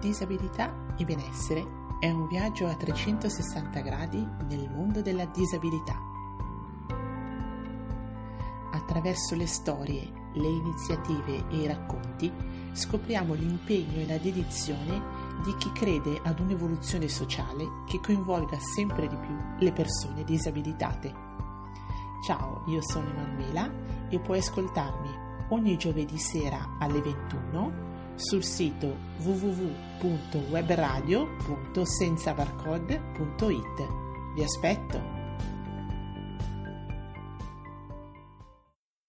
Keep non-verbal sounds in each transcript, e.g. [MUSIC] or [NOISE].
Disabilità e benessere è un viaggio a 360 gradi nel mondo della disabilità. Attraverso le storie, le iniziative e i racconti scopriamo l'impegno e la dedizione di chi crede ad un'evoluzione sociale che coinvolga sempre di più le persone disabilitate. Ciao, io sono Emanuela e puoi ascoltarmi ogni giovedì sera alle 21 sul sito www.webradio.senzabarcode.it. Vi aspetto!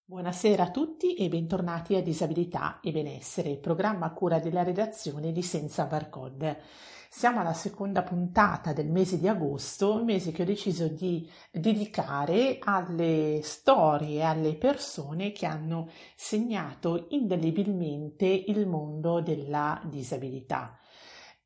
Buonasera a tutti e bentornati a Disabilità e Benessere, programma a cura della redazione di Senza Barcode. Siamo alla seconda puntata del mese di agosto, un mese che ho deciso di dedicare alle storie, alle persone che hanno segnato indelebilmente il mondo della disabilità.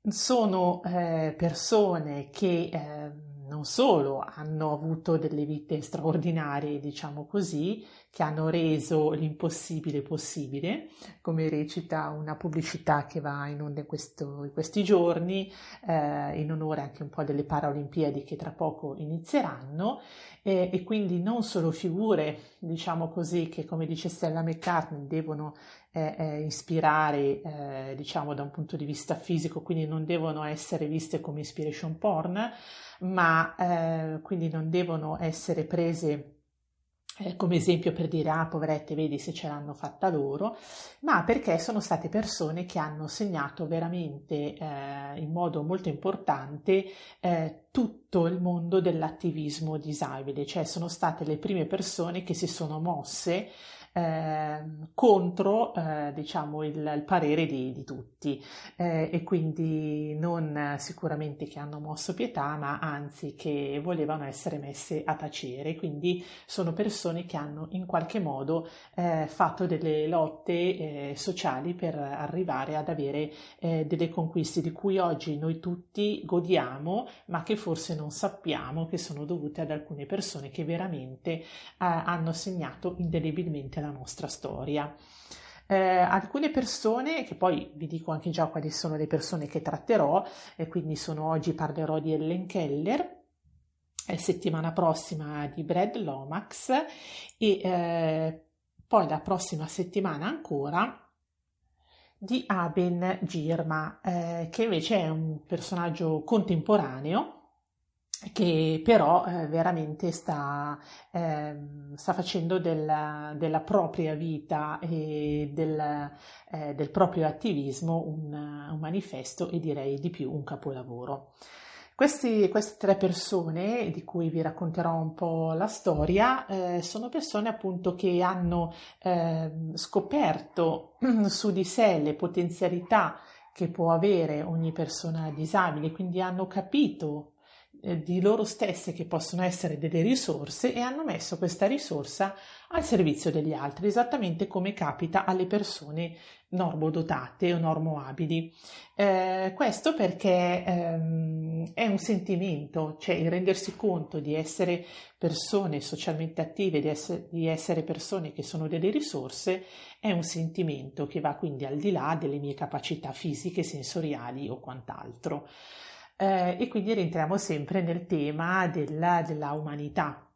Sono eh, persone che eh, non solo hanno avuto delle vite straordinarie, diciamo così, che hanno reso l'impossibile possibile, come recita una pubblicità che va in onda in, questo, in questi giorni, eh, in onore anche un po' delle Paralimpiadi che tra poco inizieranno, eh, e quindi non solo figure, diciamo così, che come dice Stella McCartney devono eh, ispirare, eh, diciamo, da un punto di vista fisico, quindi non devono essere viste come inspiration porn, ma eh, quindi non devono essere prese eh, come esempio per dire ah poverette vedi se ce l'hanno fatta loro, ma perché sono state persone che hanno segnato veramente eh, in modo molto importante eh, tutto il mondo dell'attivismo disabile, cioè sono state le prime persone che si sono mosse eh, contro eh, diciamo il, il, parere di, di tutti. Eh, e quindi non sicuramente che hanno mosso pietà ma anzi che volevano essere messe a tacere. Quindi sono persone che hanno in qualche modo eh, fatto delle lotte eh, sociali per arrivare ad avere eh, delle conquiste di cui oggi noi tutti godiamo ma che forse non sappiamo che sono dovute ad alcune persone che veramente hanno segnato indelebilmente la nostra storia. Eh, alcune persone, che poi vi dico anche già quali sono le persone che tratterò, e quindi sono oggi parlerò di Ellen Keller, eh, settimana prossima di Brad Lomax e eh, poi la prossima settimana ancora di Aben Girma, eh, che invece è un personaggio contemporaneo che però eh, veramente sta, eh, sta facendo della, della, propria vita e del, eh, del proprio attivismo un, un, manifesto e direi di più un capolavoro. Questi, queste tre persone, di cui vi racconterò un po' la storia, eh, sono persone appunto che hanno ehm, scoperto [CLEARS THROAT] su di sé le potenzialità che può avere ogni persona disabile, quindi hanno capito di loro stesse che possono essere delle risorse e hanno messo questa risorsa al servizio degli altri, esattamente come capita alle persone normodotate o normoabili. Eh, questo perché ehm, è un sentimento, cioè il rendersi conto di essere persone socialmente attive, di essere, di essere persone che sono delle risorse, è un sentimento che va quindi al di là delle mie capacità fisiche, sensoriali o quant'altro eh, e quindi rientriamo sempre nel tema della, della umanità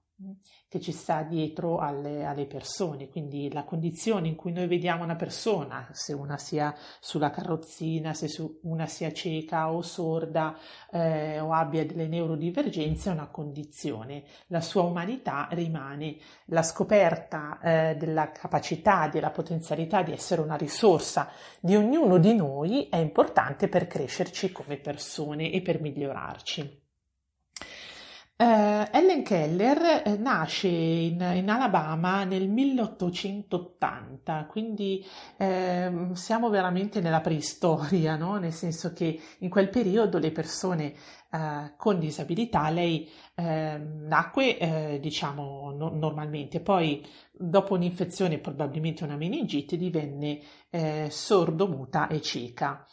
che ci sta dietro alle, alle, persone, quindi la condizione in cui noi vediamo una persona, se una sia sulla carrozzina, se una sia cieca o sorda eh, o abbia delle neurodivergenze, è una condizione. La sua umanità rimane. La scoperta eh, della capacità, della potenzialità di essere una risorsa di ognuno di noi è importante per crescerci come persone e per migliorarci. Uh, Ellen Keller eh, nasce in, in, Alabama nel 1880, quindi eh, siamo veramente nella preistoria, no? nel senso che in quel periodo le persone eh, con disabilità, lei ehm, nacque eh, diciamo no, normalmente, poi dopo un'infezione, probabilmente una meningite, divenne eh, sordomuta e cieca.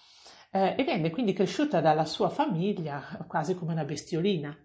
e venne quindi cresciuta dalla sua famiglia quasi come una bestiolina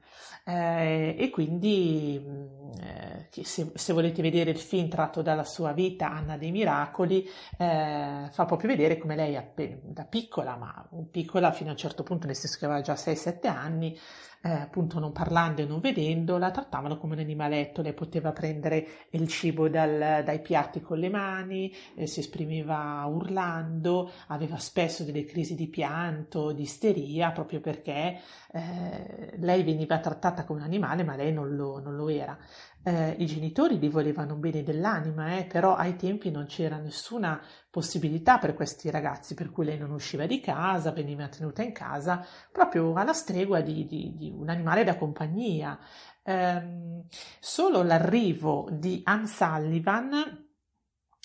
Eh, e quindi mm, eh, se, se, volete vedere il film tratto dalla sua vita, Anna dei Miracoli, eh, fa proprio vedere come lei da piccola, ma piccola fino a un certo punto, nel senso che aveva già 6-7 anni, eh, appunto non parlando e non vedendo, la trattavano come un animaletto, lei poteva prendere il cibo dal, dai piatti con le mani, eh, si esprimeva urlando, aveva spesso delle crisi di pianto, di isteria, proprio perché eh, lei veniva trattata come un animale, ma lei non lo, non lo era. Eh, I genitori gli volevano bene dell'anima, eh, però ai tempi non c'era nessuna possibilità per questi ragazzi, per cui lei non usciva di casa, veniva tenuta in casa proprio alla stregua di, di, di un animale da compagnia. Eh, solo l'arrivo di Anne Sullivan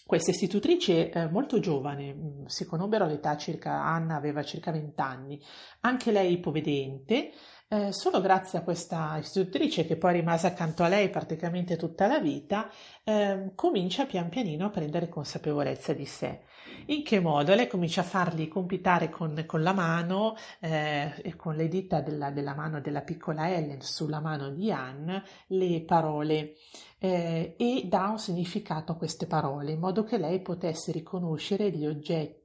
questa istitutrice eh, molto giovane, mm, si conobbero all'età circa, Anna aveva circa 20 anni, anche lei ipovedente, eh, solo grazie a questa istruttrice, che poi rimase accanto a lei praticamente tutta la vita, eh, comincia pian pianino a prendere consapevolezza di sé. In che modo? Lei comincia a fargli compitare con, con la mano eh, e con le dita della, della, mano della piccola Ellen sulla mano di Anne le parole eh, e dà un significato a queste parole in modo che lei potesse riconoscere gli oggetti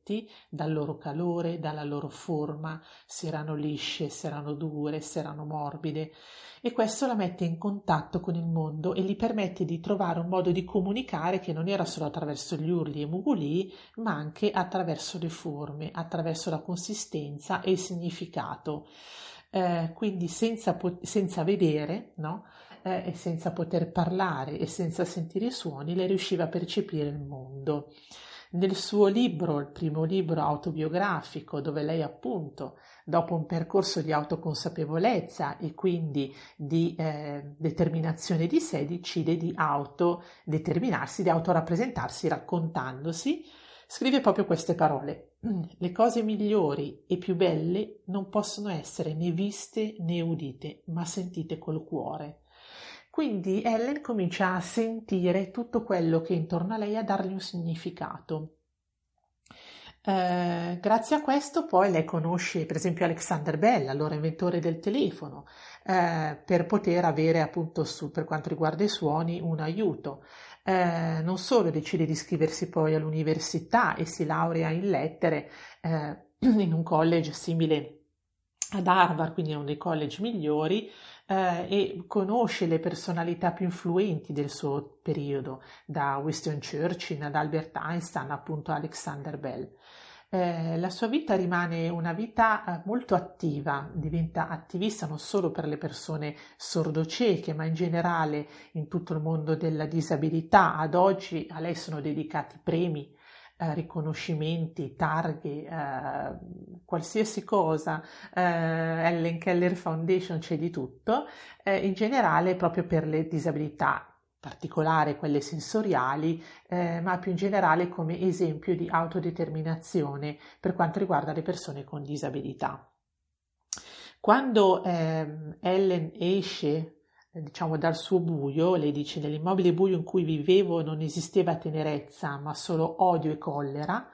dal loro calore, dalla loro forma, se erano lisce, se erano dure, se erano morbide e questo la mette in contatto con il mondo e gli permette di trovare un modo di comunicare che non era solo attraverso gli urli e muguli, ma anche attraverso le forme, attraverso la consistenza e il significato. Eh, quindi senza, senza vedere, no? eh, e senza poter parlare e senza sentire i suoni, lei riusciva a percepire il mondo. Nel suo libro, il primo libro autobiografico, dove lei appunto, dopo un percorso di autoconsapevolezza e quindi di eh, determinazione di sé, decide di autodeterminarsi, di autorappresentarsi raccontandosi, scrive proprio queste parole. Le cose migliori e più belle non possono essere né viste né udite, ma sentite col cuore. Quindi Ellen comincia a sentire tutto quello che è intorno a lei, a dargli un significato. Eh, grazie a questo poi lei conosce per esempio Alexander Bell, allora inventore del telefono, eh, per poter avere appunto su, per quanto riguarda i suoni un aiuto. Eh, non solo decide di iscriversi poi all'università e si laurea in lettere eh, [CLEARS THROAT] in un college simile ad Harvard, quindi uno dei college migliori, eh, e conosce le personalità più influenti del suo periodo, da Winston Churchill ad Albert Einstein, appunto Alexander Bell. Eh, la sua vita rimane una vita eh, molto attiva, diventa attivista non solo per le persone sordocieche, ma in generale in tutto il mondo della disabilità. Ad oggi a lei sono dedicati premi eh, riconoscimenti, targhe, eh, qualsiasi cosa, eh, Ellen Keller Foundation c'è di tutto, eh, in generale proprio per le disabilità particolare quelle sensoriali, eh, ma più in generale come esempio di autodeterminazione per quanto riguarda le persone con disabilità. Quando eh, Ellen esce diciamo dal suo buio, lei dice nell'immobile buio in cui vivevo non esisteva tenerezza, ma solo odio e collera,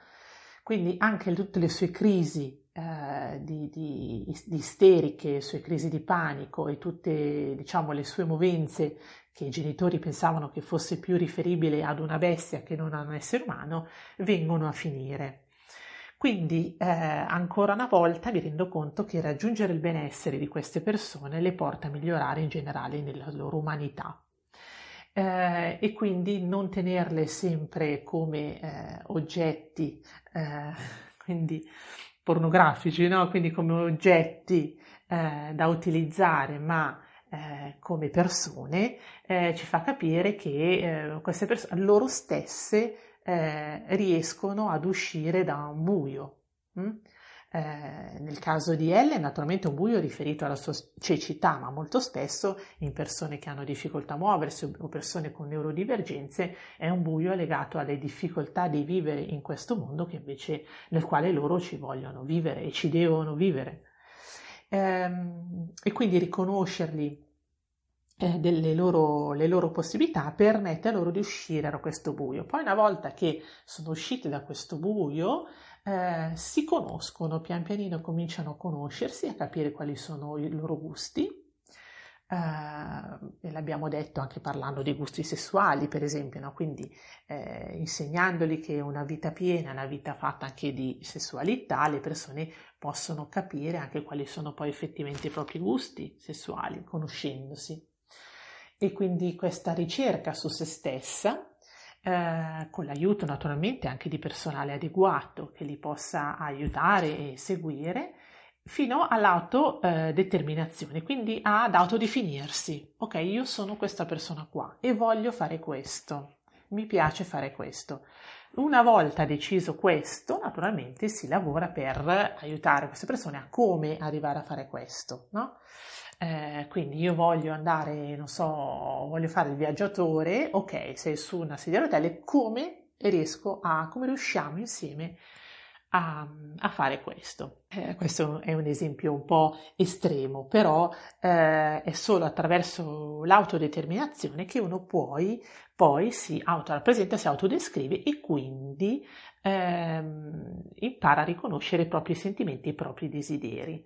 quindi anche tutte le sue crisi eh, di, di, di, isteriche, le sue crisi di panico e tutte diciamo le sue movenze che i genitori pensavano che fosse più riferibile ad una bestia che non a un essere umano, vengono a finire. Quindi eh, ancora una volta mi rendo conto che raggiungere il benessere di queste persone le porta a migliorare in generale nella loro umanità. Eh, e quindi non tenerle sempre come eh, oggetti, eh, [LAUGHS] quindi pornografici, no? quindi come oggetti eh, da utilizzare, ma eh, come persone, ci fa capire che queste persone loro stesse eh, riescono ad uscire da un buio. Mm? Eh, nel caso di Ellen, naturalmente un buio riferito alla sua cecità, ma molto spesso in persone che hanno difficoltà a muoversi o persone con neurodivergenze è un buio legato alle difficoltà di vivere in questo mondo invece nel quale loro ci vogliono vivere e ci devono vivere. Eh, e quindi riconoscerli eh, delle loro, le loro possibilità permette loro di uscire da questo buio. Poi una volta che sono usciti da questo buio, eh, si conoscono, pian pianino cominciano a conoscersi, a capire quali sono i loro gusti, eh, e l'abbiamo detto anche parlando di gusti sessuali, per esempio, no? quindi eh, insegnandoli che una vita piena, una vita fatta anche di sessualità, le persone possono capire anche quali sono poi effettivamente i propri gusti sessuali, conoscendosi. E quindi questa ricerca su se stessa eh, con l'aiuto naturalmente anche di personale adeguato che li possa aiutare e seguire, fino all'autodeterminazione, quindi ad autodefinirsi. Ok, io sono questa persona qua e voglio fare questo, mi piace fare questo. Una volta deciso questo, naturalmente si lavora per aiutare queste persone a come arrivare a fare questo, no? Eh, quindi io voglio andare, non so, voglio fare il viaggiatore, ok, sei su una sedia a rotelle, come riesco a, come riusciamo insieme a, a fare questo? Eh, questo è un esempio un po' estremo, però eh, è solo attraverso l'autodeterminazione che uno poi, poi si autorappresenta, si autodescrive e quindi ehm, impara a riconoscere i propri sentimenti, i propri desideri.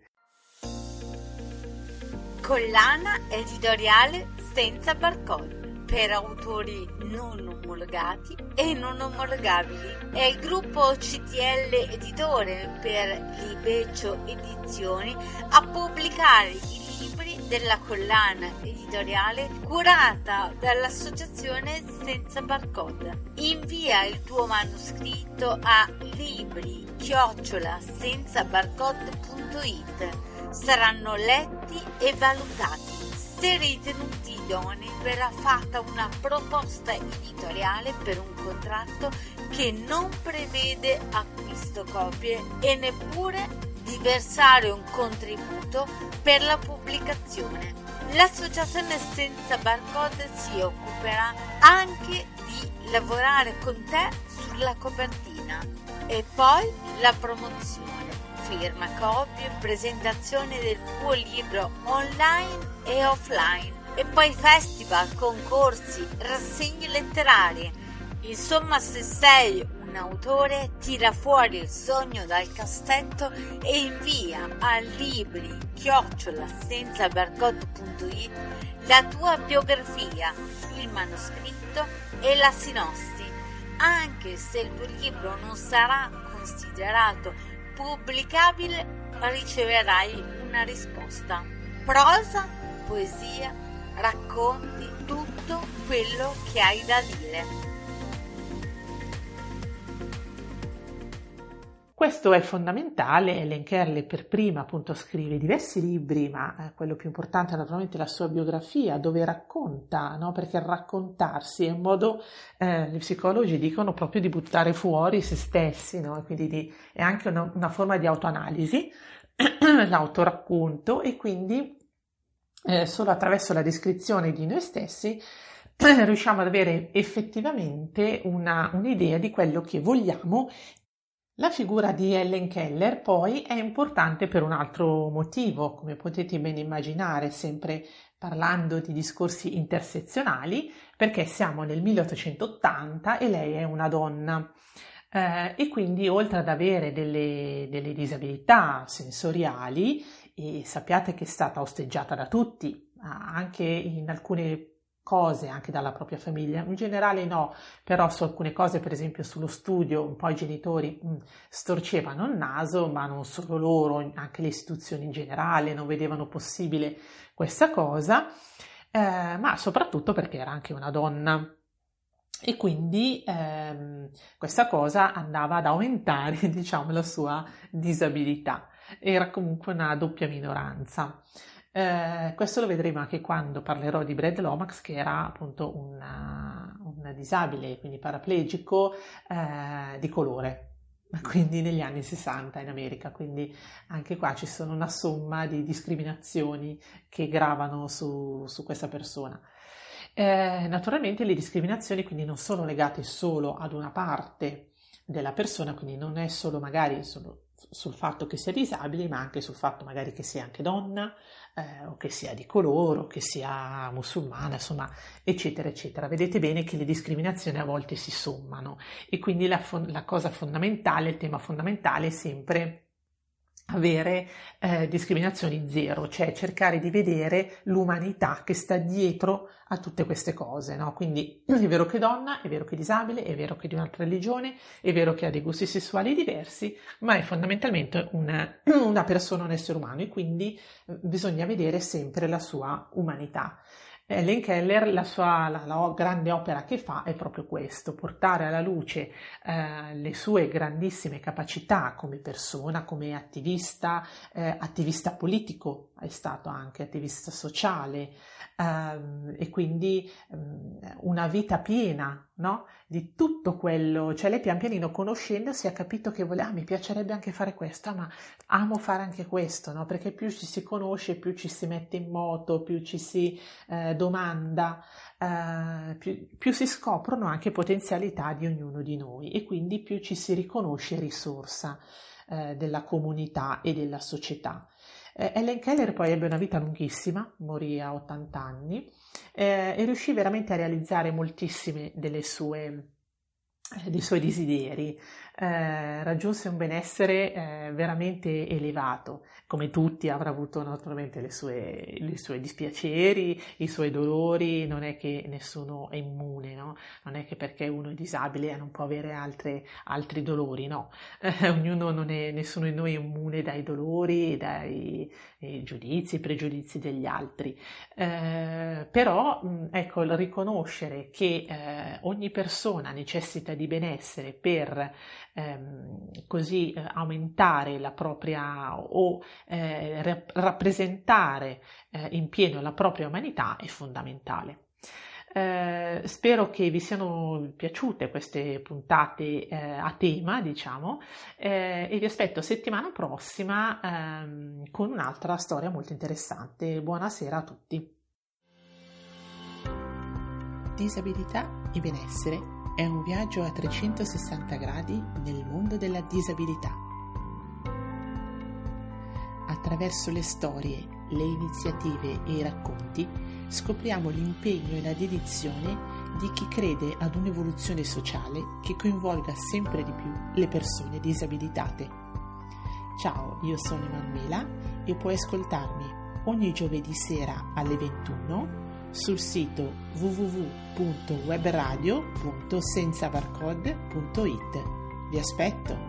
Collana editoriale senza barcode per autori non omologati e non omologabili. È il gruppo CTL Editore per Libeccio Edizioni a pubblicare i libri della collana editoriale curata dall'associazione Senza Barcode. Invia il tuo manoscritto a libri chiocciola saranno letti e valutati. Se ritenuti idonei verrà fatta una proposta editoriale per un contratto che non prevede acquisto copie e neppure di versare un contributo per la pubblicazione. L'associazione senza barcode si occuperà anche di lavorare con te sulla copertina e poi la promozione firma, copie, presentazione del tuo libro online e offline e poi festival, concorsi, rassegne letterarie. Insomma, se sei un autore, tira fuori il sogno dal cassetto e invia a libri chiocciola la tua biografia, il manoscritto e la sinossi. Anche se il tuo libro non sarà considerato pubblicabile riceverai una risposta. Prosa, poesia, racconti tutto quello che hai da dire. Questo è fondamentale, Ellen Kerley per prima appunto scrive diversi libri, ma eh, quello più importante è naturalmente la sua biografia, dove racconta, no? perché raccontarsi è un modo, eh, gli psicologi dicono proprio di buttare fuori se stessi, no? quindi di, è anche una, una, forma di autoanalisi, [CLEARS THROAT] l'autoracconto e quindi eh, solo attraverso la descrizione di noi stessi [CLEARS THROAT] riusciamo ad avere effettivamente una, un'idea di quello che vogliamo la figura di Ellen Keller poi è importante per un altro motivo, come potete ben immaginare, sempre parlando di discorsi intersezionali, perché siamo nel 1880 e lei è una donna. Eh, e quindi oltre ad avere delle, delle disabilità sensoriali, sappiate che è stata osteggiata da tutti, anche in alcune cose anche dalla propria famiglia, in generale no, però su alcune cose, per esempio sullo studio, un po' i genitori mh, mm, storcevano il naso, ma non solo loro, anche le istituzioni in generale non vedevano possibile questa cosa, eh, ma soprattutto perché era anche una donna. E quindi ehm, questa cosa andava ad aumentare, [LAUGHS] diciamo, la sua disabilità. Era comunque una doppia minoranza. Eh, questo lo vedremo anche quando parlerò di Brad Lomax, che era appunto una, un disabile, quindi paraplegico eh, di colore, [LAUGHS] quindi negli anni 60 in America, quindi anche qua ci sono una somma di discriminazioni che gravano su, su questa persona. Eh, naturalmente le discriminazioni quindi non sono legate solo ad una parte della persona, quindi non è solo magari solo sul fatto che sia disabile, ma anche sul fatto magari che sia anche donna, eh, o che sia di colore, o che sia musulmana, insomma, eccetera, eccetera. Vedete bene che le discriminazioni a volte si sommano e quindi la, la cosa fondamentale, il tema fondamentale è sempre avere eh, discriminazioni zero, cioè cercare di vedere l'umanità che sta dietro a tutte queste cose, no? Quindi [CLEARS THROAT] è vero che è donna, è vero che è disabile, è vero che è di un'altra religione, è vero che ha dei gusti sessuali diversi, ma è fondamentalmente una, [CLEARS THROAT] una persona, un essere umano e quindi eh, bisogna vedere sempre la sua umanità. Ellen Keller, la sua la, la grande opera che fa è proprio questo, portare alla luce eh, le sue grandissime capacità come persona, come attivista, eh, attivista politico, è stato anche attivista sociale, ehm, e quindi ehm, una vita piena no? di tutto quello, cioè lei pian pianino conoscendosi ha capito che voleva, ah, mi piacerebbe anche fare questo, ma amo fare anche questo, no? perché più ci si conosce, più ci si mette in moto, più ci si eh, domanda, eh, più, più si scoprono anche potenzialità di ognuno di noi e quindi più ci si riconosce risorsa eh, della comunità e della società. Eh, Ellen Keller poi ebbe una vita lunghissima, morì a 80 anni eh, e riuscì veramente a realizzare moltissime delle sue dei suoi desideri, eh, raggiunse un benessere eh, veramente elevato. Come tutti avrà avuto naturalmente i suoi dispiaceri, i suoi dolori, non è che nessuno è immune, no? non è che perché uno è disabile non può avere altre, altri dolori, no, eh, [LAUGHS] ognuno non è, nessuno di noi è immune dai dolori, dai giudizi, i pregiudizi degli altri, eh, però ecco, riconoscere che eh, ogni persona necessita di benessere per ehm, così eh, aumentare la propria o eh, rappresentare eh, in pieno la propria umanità è fondamentale. Eh, spero che vi siano piaciute queste puntate eh, a tema, diciamo, eh, e vi aspetto settimana prossima ehm, con un'altra storia molto interessante. Buonasera a tutti. Disabilità e benessere è un viaggio a 360 gradi nel mondo della disabilità attraverso le storie, le iniziative e i racconti, scopriamo l'impegno e la dedizione di chi crede ad un'evoluzione sociale che coinvolga sempre di più le persone disabilitate. Ciao, io sono Emanuela e puoi ascoltarmi ogni giovedì sera alle 21 sul sito www.webradio.senzabarcode.it. Vi aspetto!